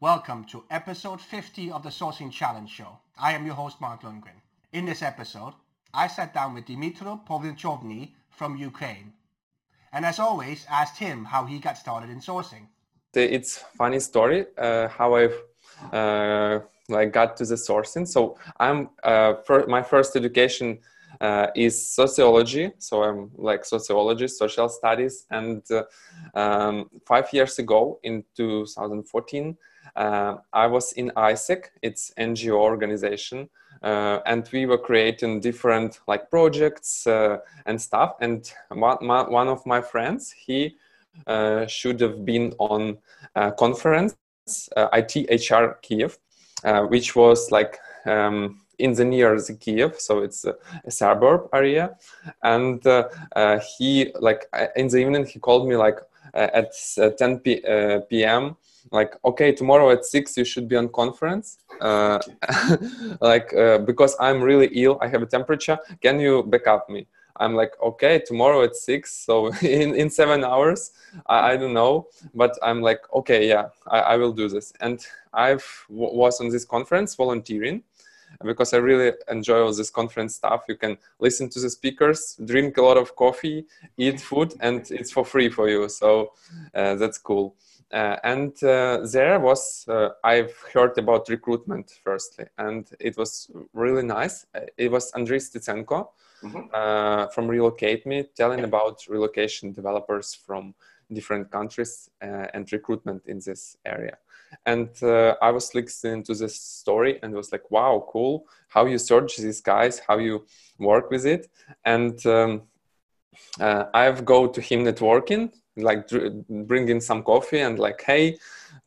Welcome to episode 50 of the Sourcing Challenge Show. I am your host, Mark Lundgren. In this episode, I sat down with Dmytro Ponochovnyi from Ukraine. And as always, asked him how he got started in sourcing. It's funny story uh, how I've uh, like got to the sourcing. So I'm uh, for my first education uh, is sociology. So I'm like sociology, social studies, and uh, um, five years ago in 2014, uh, I was in AIESEC. It's NGO organization. Uh, and we were creating different like projects uh, and stuff. And one, my, one of my friends, he uh, should have been on a conference, IT HR Kiev, which was like um, in the near the Kiev, so it's a, a suburb area. And uh, uh, he like in the evening he called me like uh, at 10 p- p.m. like okay tomorrow at six you should be on conference uh, like because I'm really ill I have a temperature can you back up me I'm like, okay, tomorrow at six. So in, in seven hours, I, I don't know, but I'm like, okay, yeah, I, I will do this. And I've was on this conference volunteering because I really enjoy all this conference stuff. You can listen to the speakers, drink a lot of coffee, eat food, and it's for free for you. So uh, that's cool. Uh, and uh, there was uh, I've heard about recruitment firstly, and it was really nice. Uh, it was Andriy Stetsenko mm-hmm. Uh, from Relocate Me telling about relocation developers from different countries uh, and recruitment in this area and uh, i was listening to this story and was like wow cool how you search these guys how you work with it and um, uh, i've go to him networking like bring in some coffee and like hey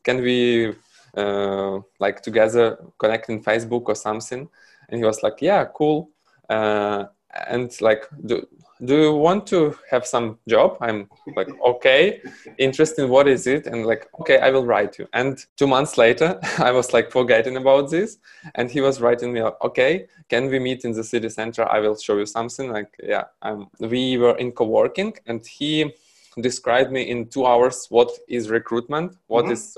can we uh, like together connect in facebook or something? And he was like yeah cool. Uh, and like do, do you want to have some job? I'm like okay interesting what is it? And like okay i will write you. And two months later i was like forgetting about this. And he was writing me okay can we meet in the city center? I will show you something. Like yeah um, we were in co-working and he described me in two hours what is recruitment what mm-hmm. is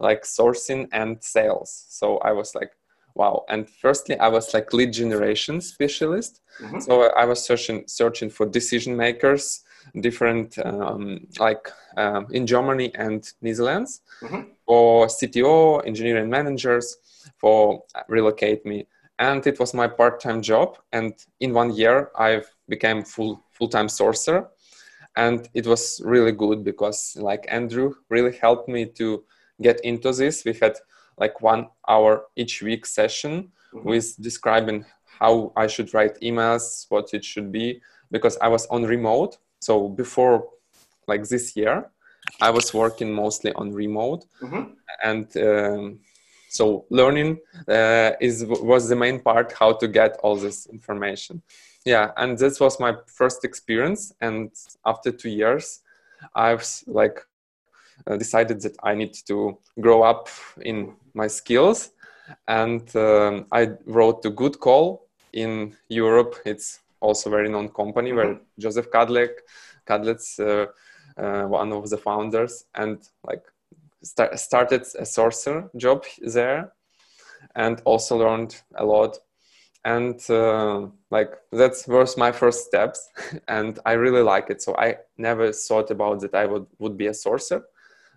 like sourcing and sales so i was like wow and firstly i was like lead generation specialist mm-hmm. so i was searching searching for decision makers different um, like um, in germany and netherlands mm-hmm. for cto engineering managers for relocate me and it was my part-time job and in one year i've became full full-time sourcer and it was really good because like andrew really helped me to get into this we had like one hour each week session mm-hmm. with describing how I should write emails, what it should be, because I was on remote. So before like this year, I was working mostly on remote, mm-hmm. and um, so learning uh, is was the main part how to get all this information. Yeah, and this was my first experience. And after two years, I've like uh, decided that I need to grow up in my skills, and um, I wrote to Good Call in Europe. It's also very known company mm-hmm. where Jozef Kadlec, Kadlec's uh, uh, one of the founders, and like start, started a sorcerer job there, and also learned a lot. And uh, like that was my first steps, and I really like it. So I never thought about that I would would be a sorcerer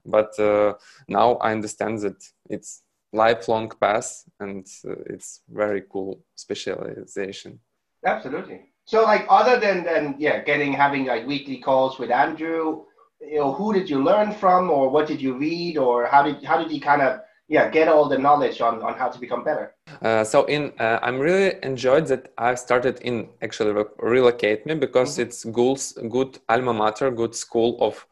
but uh, now i understand that it's lifelong path and uh, it's very cool specialization absolutely so like other than than yeah getting having like weekly calls with andrew you know who did you learn from or what did you read or how did how did you kind of yeah get all the knowledge on on how to become better uh, so in uh, i'm really enjoyed that i started in actually relocate me because mm-hmm. it's good good alma mater good school of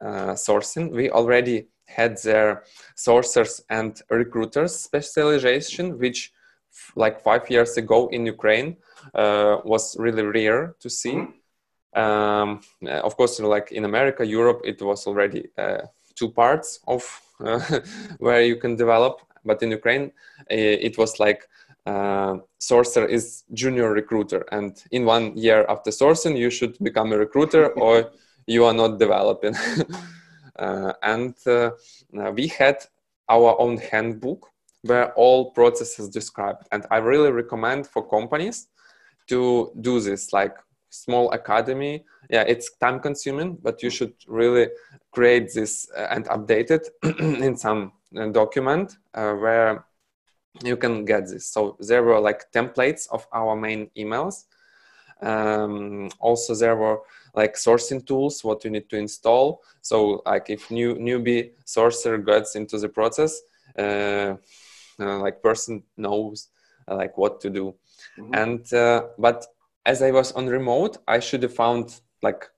uh, sourcing we already had their sourcers and recruiters specialization which f- like five years ago in ukraine uh, was really rare to see mm-hmm. um, of course like in america europe it was already uh, two parts of where you can develop. But in Ukraine, it was like uh, sourcer is junior recruiter, and in one year after sourcing, you should become a recruiter or you are not developing. uh, and uh, we had our own handbook where all processes described and i really recommend for companies to do this like small academy. Yeah it's time consuming but you should really create this uh, and update it in some uh, document uh, where you can get this. So there were like templates of our main emails. Um, also there were like sourcing tools what you need to install. So like if new newbie sourcer gets into the process uh, uh, like person knows uh, like what to do. Mm-hmm. and uh, but as i was on remote i should have found like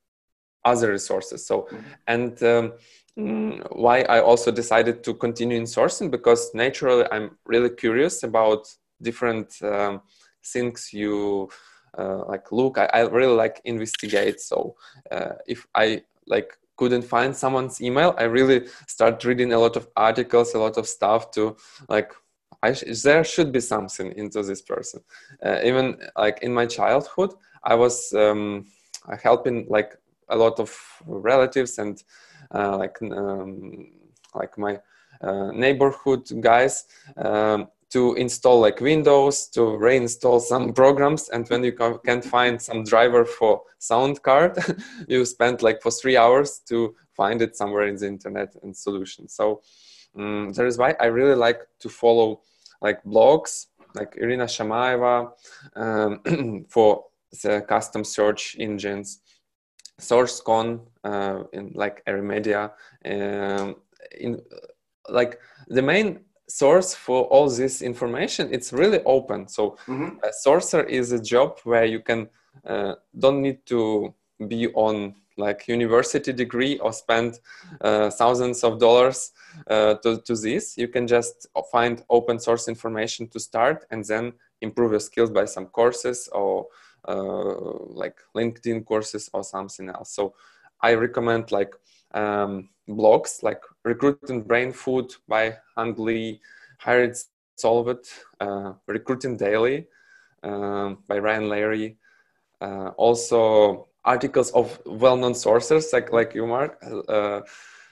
other resources. So mm-hmm. and um, mm, why i also decided to continue in sourcing because naturally i'm really curious about different um, things you uh, like look. I, I, really like investigate. So uh, if i like couldn't find someone's email i really start reading a lot of articles a lot of stuff to like sh- there should be something into this person uh, even like in my childhood i was um, helping like a lot of relatives and uh, like um, like my uh, neighborhood guys um, to install like Windows, to reinstall some programs. And when you can't find some driver for sound card, you spend like for three hours to find it somewhere in the internet and solution. So um, that is why I really like to follow like blogs like Irina Shamaeva um, for the custom search engines, SourceCon uh, in like ERE Media. Um, in like the main source for all this information it's really open so mm-hmm. a sourcer is a job where you can uh, don't need to be on like university degree or spend uh, thousands of dollars uh, to, to this you can just find open source information to start and then improve your skills by some courses or uh, like linkedin courses or something else so i recommend like um, blogs like Recruiting Brain Food by Hung Lee, Hired Solved, uh, Recruiting Daily um, by Ryan Leary. Uh, also articles of well-known sources like like you, Mark. Uh,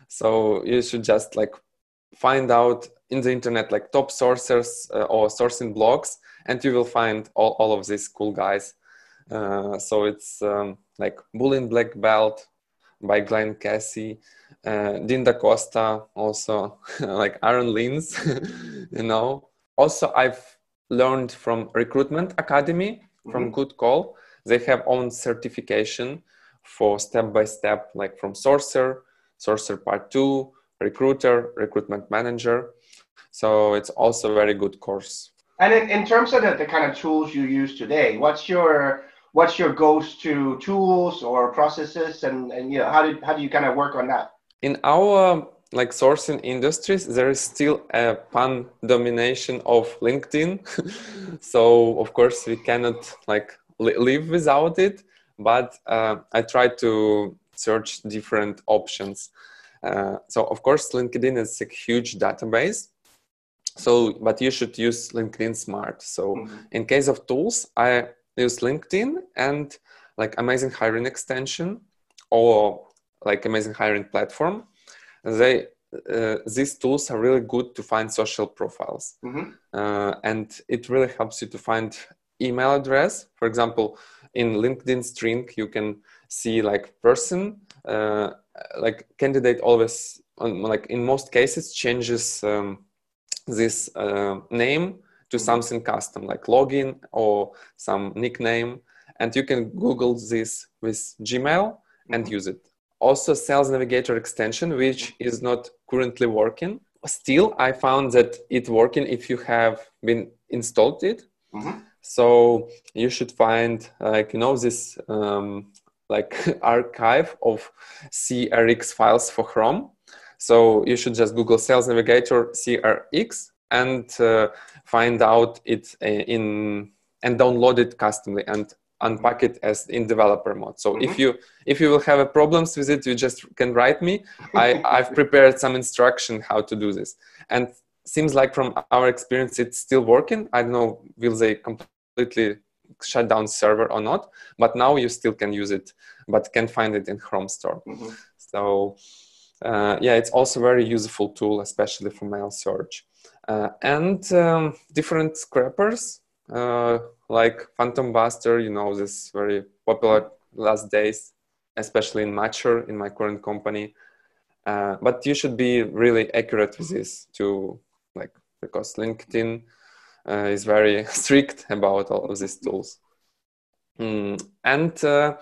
so you should just like find out in the internet like top sources uh, or sourcing blogs, and you will find all, all of these cool guys. Uh, so it's um, like Boolean Black Belt, by Glen Cathey, uh, Dean Costa, also like Aaron Lintz, you know. Also, I've learned from Recruitment Academy from mm-hmm. Good Call. They have own certification for step by step, like from Sourcer, Sourcer Part Two, Recruiter, Recruitment Manager. So it's also a very good course. And in, in terms of the, the kind of tools you use today, what's your what's your go-to tools or processes and, and you know how do, how do you kind of work on that in our like sourcing industries there is still a pan domination of linkedin so of course we cannot like li- live without it but uh, i try to search different options uh, so of course linkedin is a huge database so but you should use linkedin smart so mm-hmm. in case of tools i use LinkedIn and like AmazingHiring extension or like AmazingHiring platform. They uh, these tools are really good to find social profiles, mm-hmm. uh, and it really helps you to find email address. For example, in LinkedIn string, you can see like person, uh, like candidate always, like in most cases, changes um, this uh, name to something custom like login or some nickname and you can google this with gmail and mm-hmm. use it also sales navigator extension which is not currently working still i found that it working if you have been installed it mm-hmm. So you should find like you know this um, like archive of crx files for chrome. So you should just google sales navigator crx and uh, find out it uh, in and download it customly and unpack it as in developer mode. So mm-hmm. if you if you will have a problems with it you just can write me. I i've prepared some instruction how to do this. And seems like from our experience it's still working i don't know will they completely shut down server or not but now you still can use it but can find it in chrome store mm-hmm. so uh, yeah, it's also very useful tool, especially for mail search. Uh, and um, different scrapers uh, like PhantomBuster, you know, this very popular last days, especially in MatcHR in my current company. Uh, but you should be really accurate with this to because LinkedIn uh, is very strict about all of these tools. Mm. And uh,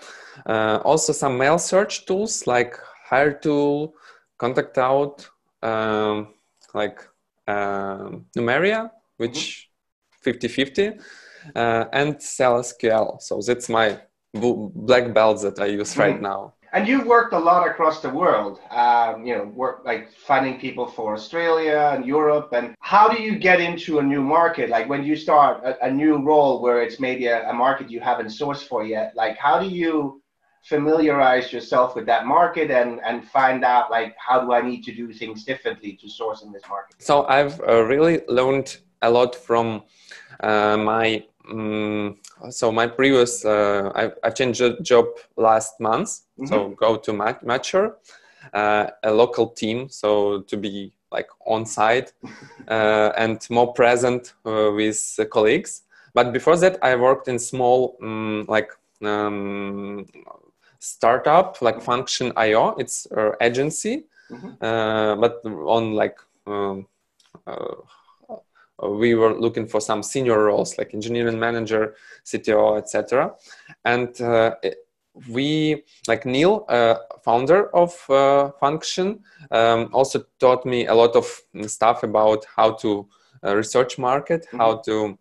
uh, also some mail search tools like Hiretual, Contact Out, um, like um, Nymeria, which 50 50, uh, and SQL. So that's my black belt that I use right mm-hmm. now. And you've worked a lot across the world, um, you know, work like finding people for Australia and Europe. And how do you get into a new market? Like when you start a, a new role where it's maybe a, a market you haven't sourced for yet, like how do you familiarize yourself with that market and and find out like how do I need to do things differently to source in this market? So I've uh, really learned a lot from uh, my um, so my previous uh, I, I changed job last month mm-hmm. so go to Mat- MatcHR uh, a local team so to be like on site uh, and more present uh, with colleagues but before that i worked in small um, like um, startup like function io it's an agency mm-hmm. Uh, but on like um, uh, we were looking for some senior roles like engineering manager cto etc and uh, we like neil uh, founder of uh, function um, also taught me a lot of stuff about how to uh, research market mm-hmm. how to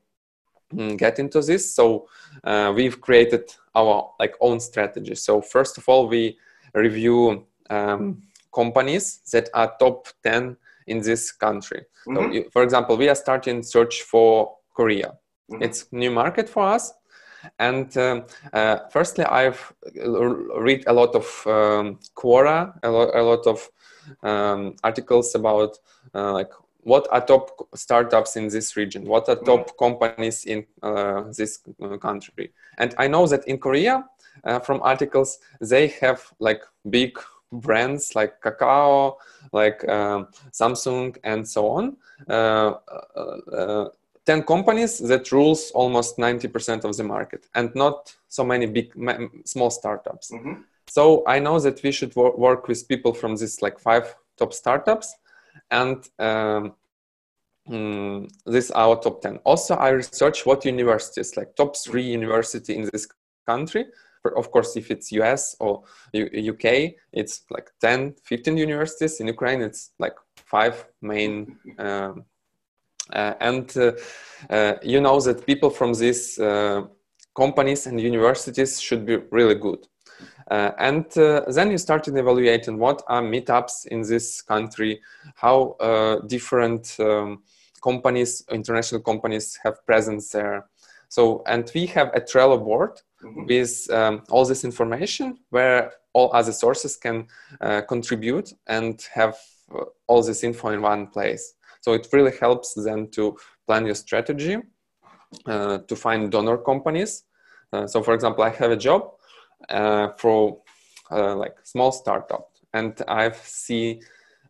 um, get into this so uh, we've created our like own strategy so first of all we review um, companies that are top 10 in this country. Mm-hmm. So, for example, we are starting search for Korea. Mm-hmm. It's new market for us. And um, uh, firstly, I've read a lot of um, Quora, a, lo- a lot of um, articles about uh, like what are top startups in this region, what are top mm-hmm. companies in uh, this uh, country. And I know that in Korea, uh, from articles, they have like big brands like Kakao, like um, Samsung, and so on. Uh, uh, uh, 10 companies that rules almost 90% of the market and not so many big small startups. Mm-hmm. so i know that we should wor- work with people from these like five top startups and um, mm, this our top 10 also i research what universities like top three university in this country. Of course if it's us or uk it's like 10 15 universities. In ukraine it's like five main um, and uh, uh, you know that people from these uh, companies and universities should be really good uh, and uh, then you started evaluating what are meetups in this country how different um, companies international companies have presence there so and we have a trello board mm-hmm. with um, all this information where all other sources can uh, contribute and have uh, all this info in one place. So it really helps them to plan your strategy, uh, to find donor companies. Uh, so for example, I have a job uh, for uh, like small startup and I've see,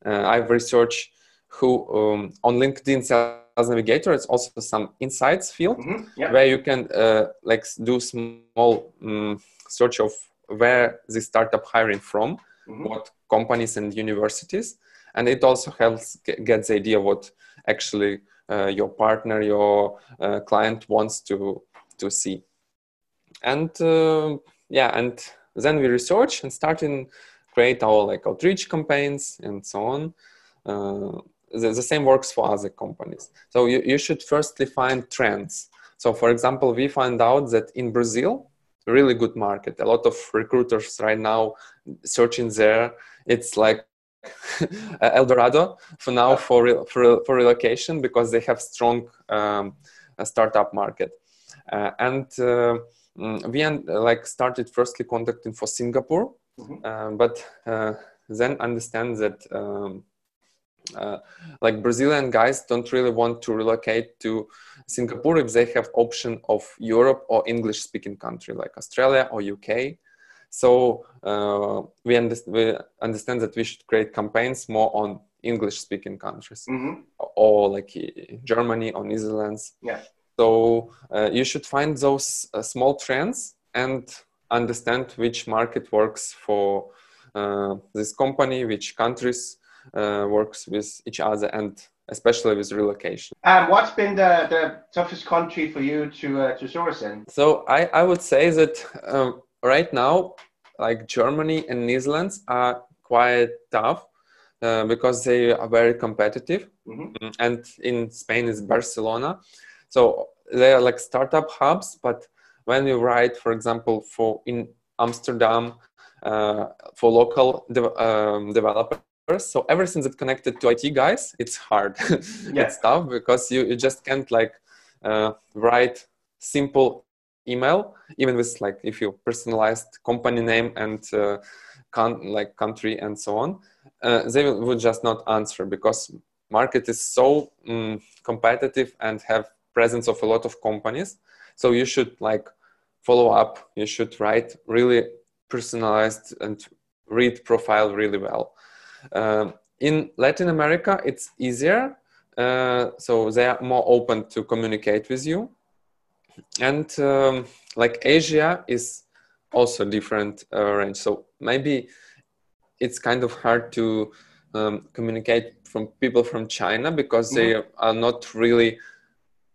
I've researched who um, on LinkedIn Sales Navigator, it's also some insights field mm-hmm. yeah. where you can uh, like do small um, search of where the startup hiring from, mm-hmm. what companies and universities, and it also helps get, the idea what actually uh, your partner, your uh, client wants to to see, and uh, yeah, and then we research and start in create our like outreach campaigns and so on. Uh, the, the same works for other companies. So you, you should firstly find trends. So for example, we find out that in Brazil, really good market. A lot of recruiters right now searching there. It's like El Dorado for now for, for, for relocation because they have strong um, startup market. Uh, and uh, mm, we like started firstly contacting for Singapore, mm-hmm. uh, but uh, then understand that um, uh, like Brazilian guys don't really want to relocate to Singapore if they have option of Europe or English speaking country like Australia or UK. So uh, we, underst- we understand that we should create campaigns more on English-speaking countries, Mm-hmm. or like Germany or Netherlands. Yeah. So uh, you should find those uh, small trends and understand which market works for uh, this company, which countries uh, works with each other, and especially with relocation. And what's been the, the toughest country for you to uh, to source in? So I, I would say that um, right now, like Germany and Netherlands are quite tough uh, because they are very competitive. Mhm. Mm, And in Spain is Barcelona. So they are like startup hubs. But when you write, for example, for in Amsterdam uh, for local de- um, developers, so everything that's connected to IT guys, it's hard. Yeah. it's tough because you, you just can't like uh, write simple email even with like if you personalized company name and uh, con- like country and so on uh, they will, would just not answer because market is so mm, competitive and have presence of a lot of companies. So you should like follow up. You should write really personalized and read profile really well. Um, in latin america it's easier uh, so they are more open to communicate with you and um, like asia is also different uh, range. So maybe it's kind of hard to um, communicate from people from china because they are not really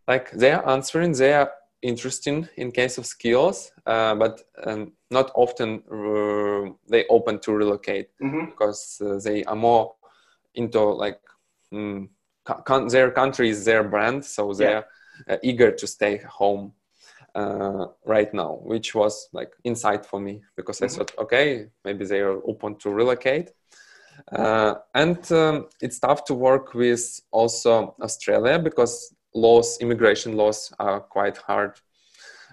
like they are answering they are interesting in case of skills uh, but um, not often uh, they open to relocate Mm-hmm. because uh, they are more into like mm, con- their country is their brand so they're uh, eager to stay home uh, right now which was like insight for me because i Mhm. thought okay maybe they are open to relocate uh, and um, it's tough to work with also australia because laws immigration laws are quite hard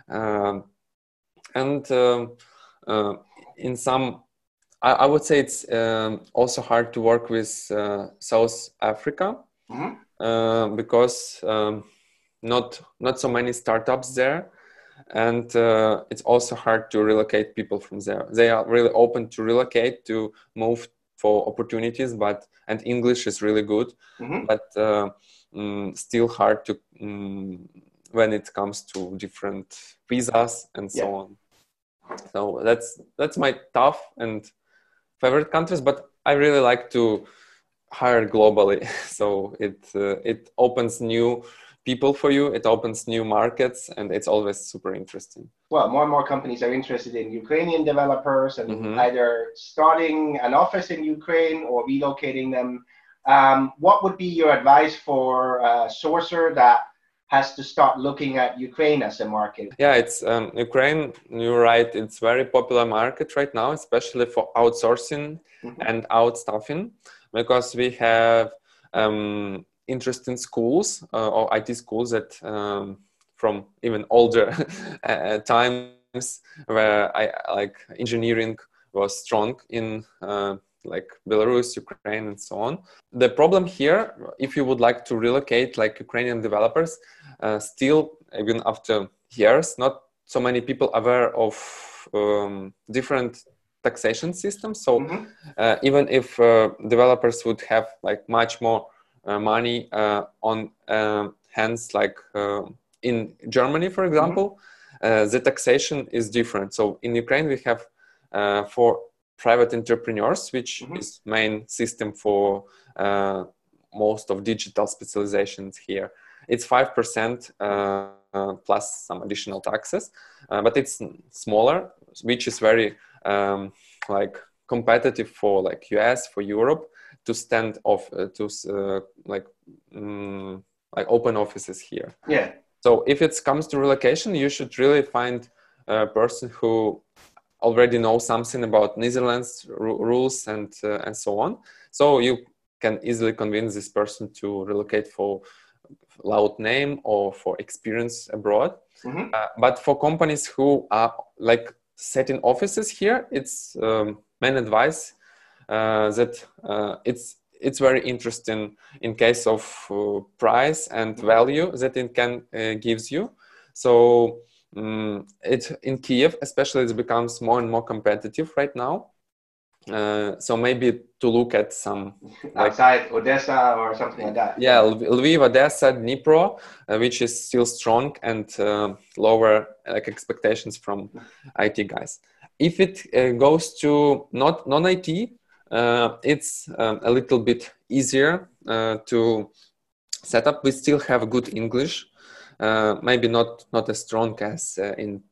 um, and um, uh, in some I, I would say it's um, also hard to work with uh, south africa Mhm. uh, because um, not not so many startups there. And uh, it's also hard to relocate people from there. They are really open to relocate to move for opportunities but and english is really good. Mhm. but uh, mm, still hard to mm, when it comes to different visas and so Yeah. on. So that's that's my tough and favorite countries but i really like to hire globally. So it uh, it opens new people for you it opens new markets and it's always super interesting Well, more and more companies are interested in Ukrainian developers and Mhm. either starting an office in Ukraine or relocating them. Um, what would be your advice for a sourcer that has to start looking at Ukraine as a market? yeah it's um, ukraine you're right it's very popular market right now especially for outsourcing Mhm. and outstaffing because we have um, interesting schools uh, or it schools that um, from even older uh, times where i like engineering was strong in uh, like belarus ukraine and so on the problem here if you would like to relocate like ukrainian developers uh, still even after years not so many people aware of um, different taxation systems so Mhm. uh, even if uh, developers would have like much more money uh, on um hands like uh, in germany for example uh, the taxation is different. So in ukraine we have uh, for private entrepreneurs which Mhm. is main system for uh, most of digital specializations here. It's 5% uh, uh, plus some additional taxes uh, but it's smaller which is very um, like competitive for like us for europe to stand off uh, to uh, like mm, like open offices here Yeah. so if it comes to relocation you should really find a person who already knows something about netherlands ru- rules and uh, and so on so you can easily convince this person to relocate for loud name or for experience abroad Mhm. uh, but for companies who are like setting offices here, it's um, main advice that uh, it's it's very interesting in case of uh, price and value that it can uh, gives you. So um, it in Kiev, especially, it becomes more and more competitive right now. Uh, so maybe to look at some outside Odessa or something like that. Yeah, Lviv, Odessa, Dnipro, uh, which is still strong and uh, lower like expectations from IT guys. If it uh, goes to not non IT, uh, it's um, a little bit easier uh, to set up. We still have good English, maybe not not as strong as in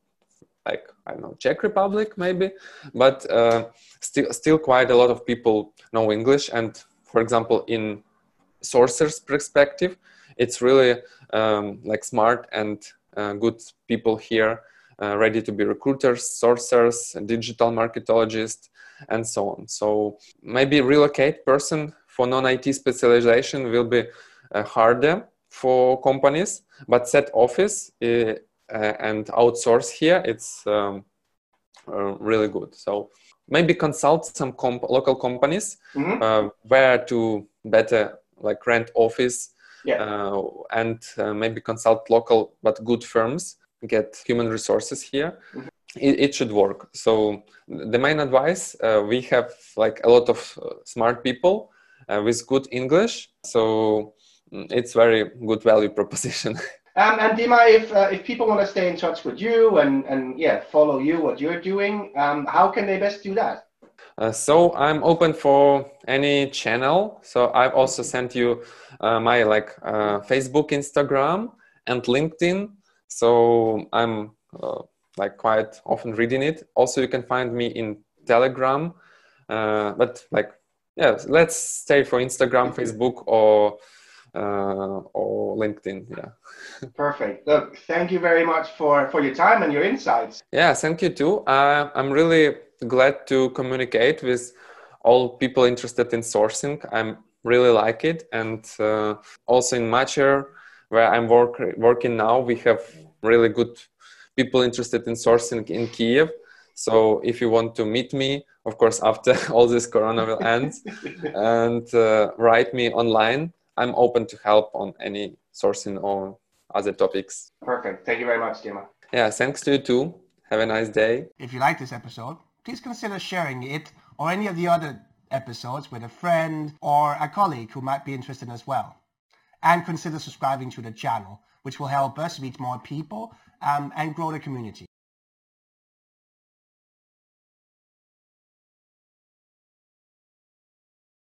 like I don't know Czech Republic maybe, but uh, still still quite a lot of people know English. And for example, in sourcers' perspective, it's really um, like smart and uh, good people here, uh, ready to be recruiters, sourcers, digital marketologists, and so on. So maybe relocate person for non-IT specialization will be uh, harder for companies, but set office uh, uh, and outsource here, it's um, uh, really good. So maybe consult some comp- local companies mm-hmm. Uh, where to better like rent office yeah. and maybe consult local but good firms get human resources here mm-hmm. it, it, should work so the main advice uh, we have like a lot of uh, smart people uh, with good english so mm, it's very good value proposition Um, and Dima, if uh, if people want to stay in touch with you and and yeah, follow you, what you're doing, um, how can they best do that? Uh, so I'm open for any channel. So I've also sent you uh, my like uh, Facebook, Instagram, and LinkedIn. So I'm uh, like quite often reading it. Also, you can find me in Telegram. Uh, but like, yeah, let's stay for Instagram, Facebook, or uh, or LinkedIn. Yeah. Perfect. Look, thank you very much for for your time and your insights. Yeah, thank you too. Uh, I'm really glad to communicate with all people interested in sourcing. I'm really like it, and uh, also in MatcHR, where I'm work, working now, we have really good people interested in sourcing in Kiev. So if you want to meet me, of course, after all this Corona will end, and uh, write me online I'm open to help on any sourcing or other topics. Perfect. Thank you very much, Dima. Yeah, thanks to you too. Have a nice day. If you like this episode, please consider sharing it or any of the other episodes with a friend or a colleague who might be interested as well. And consider subscribing to the channel, which will help us reach more people um, and grow the community.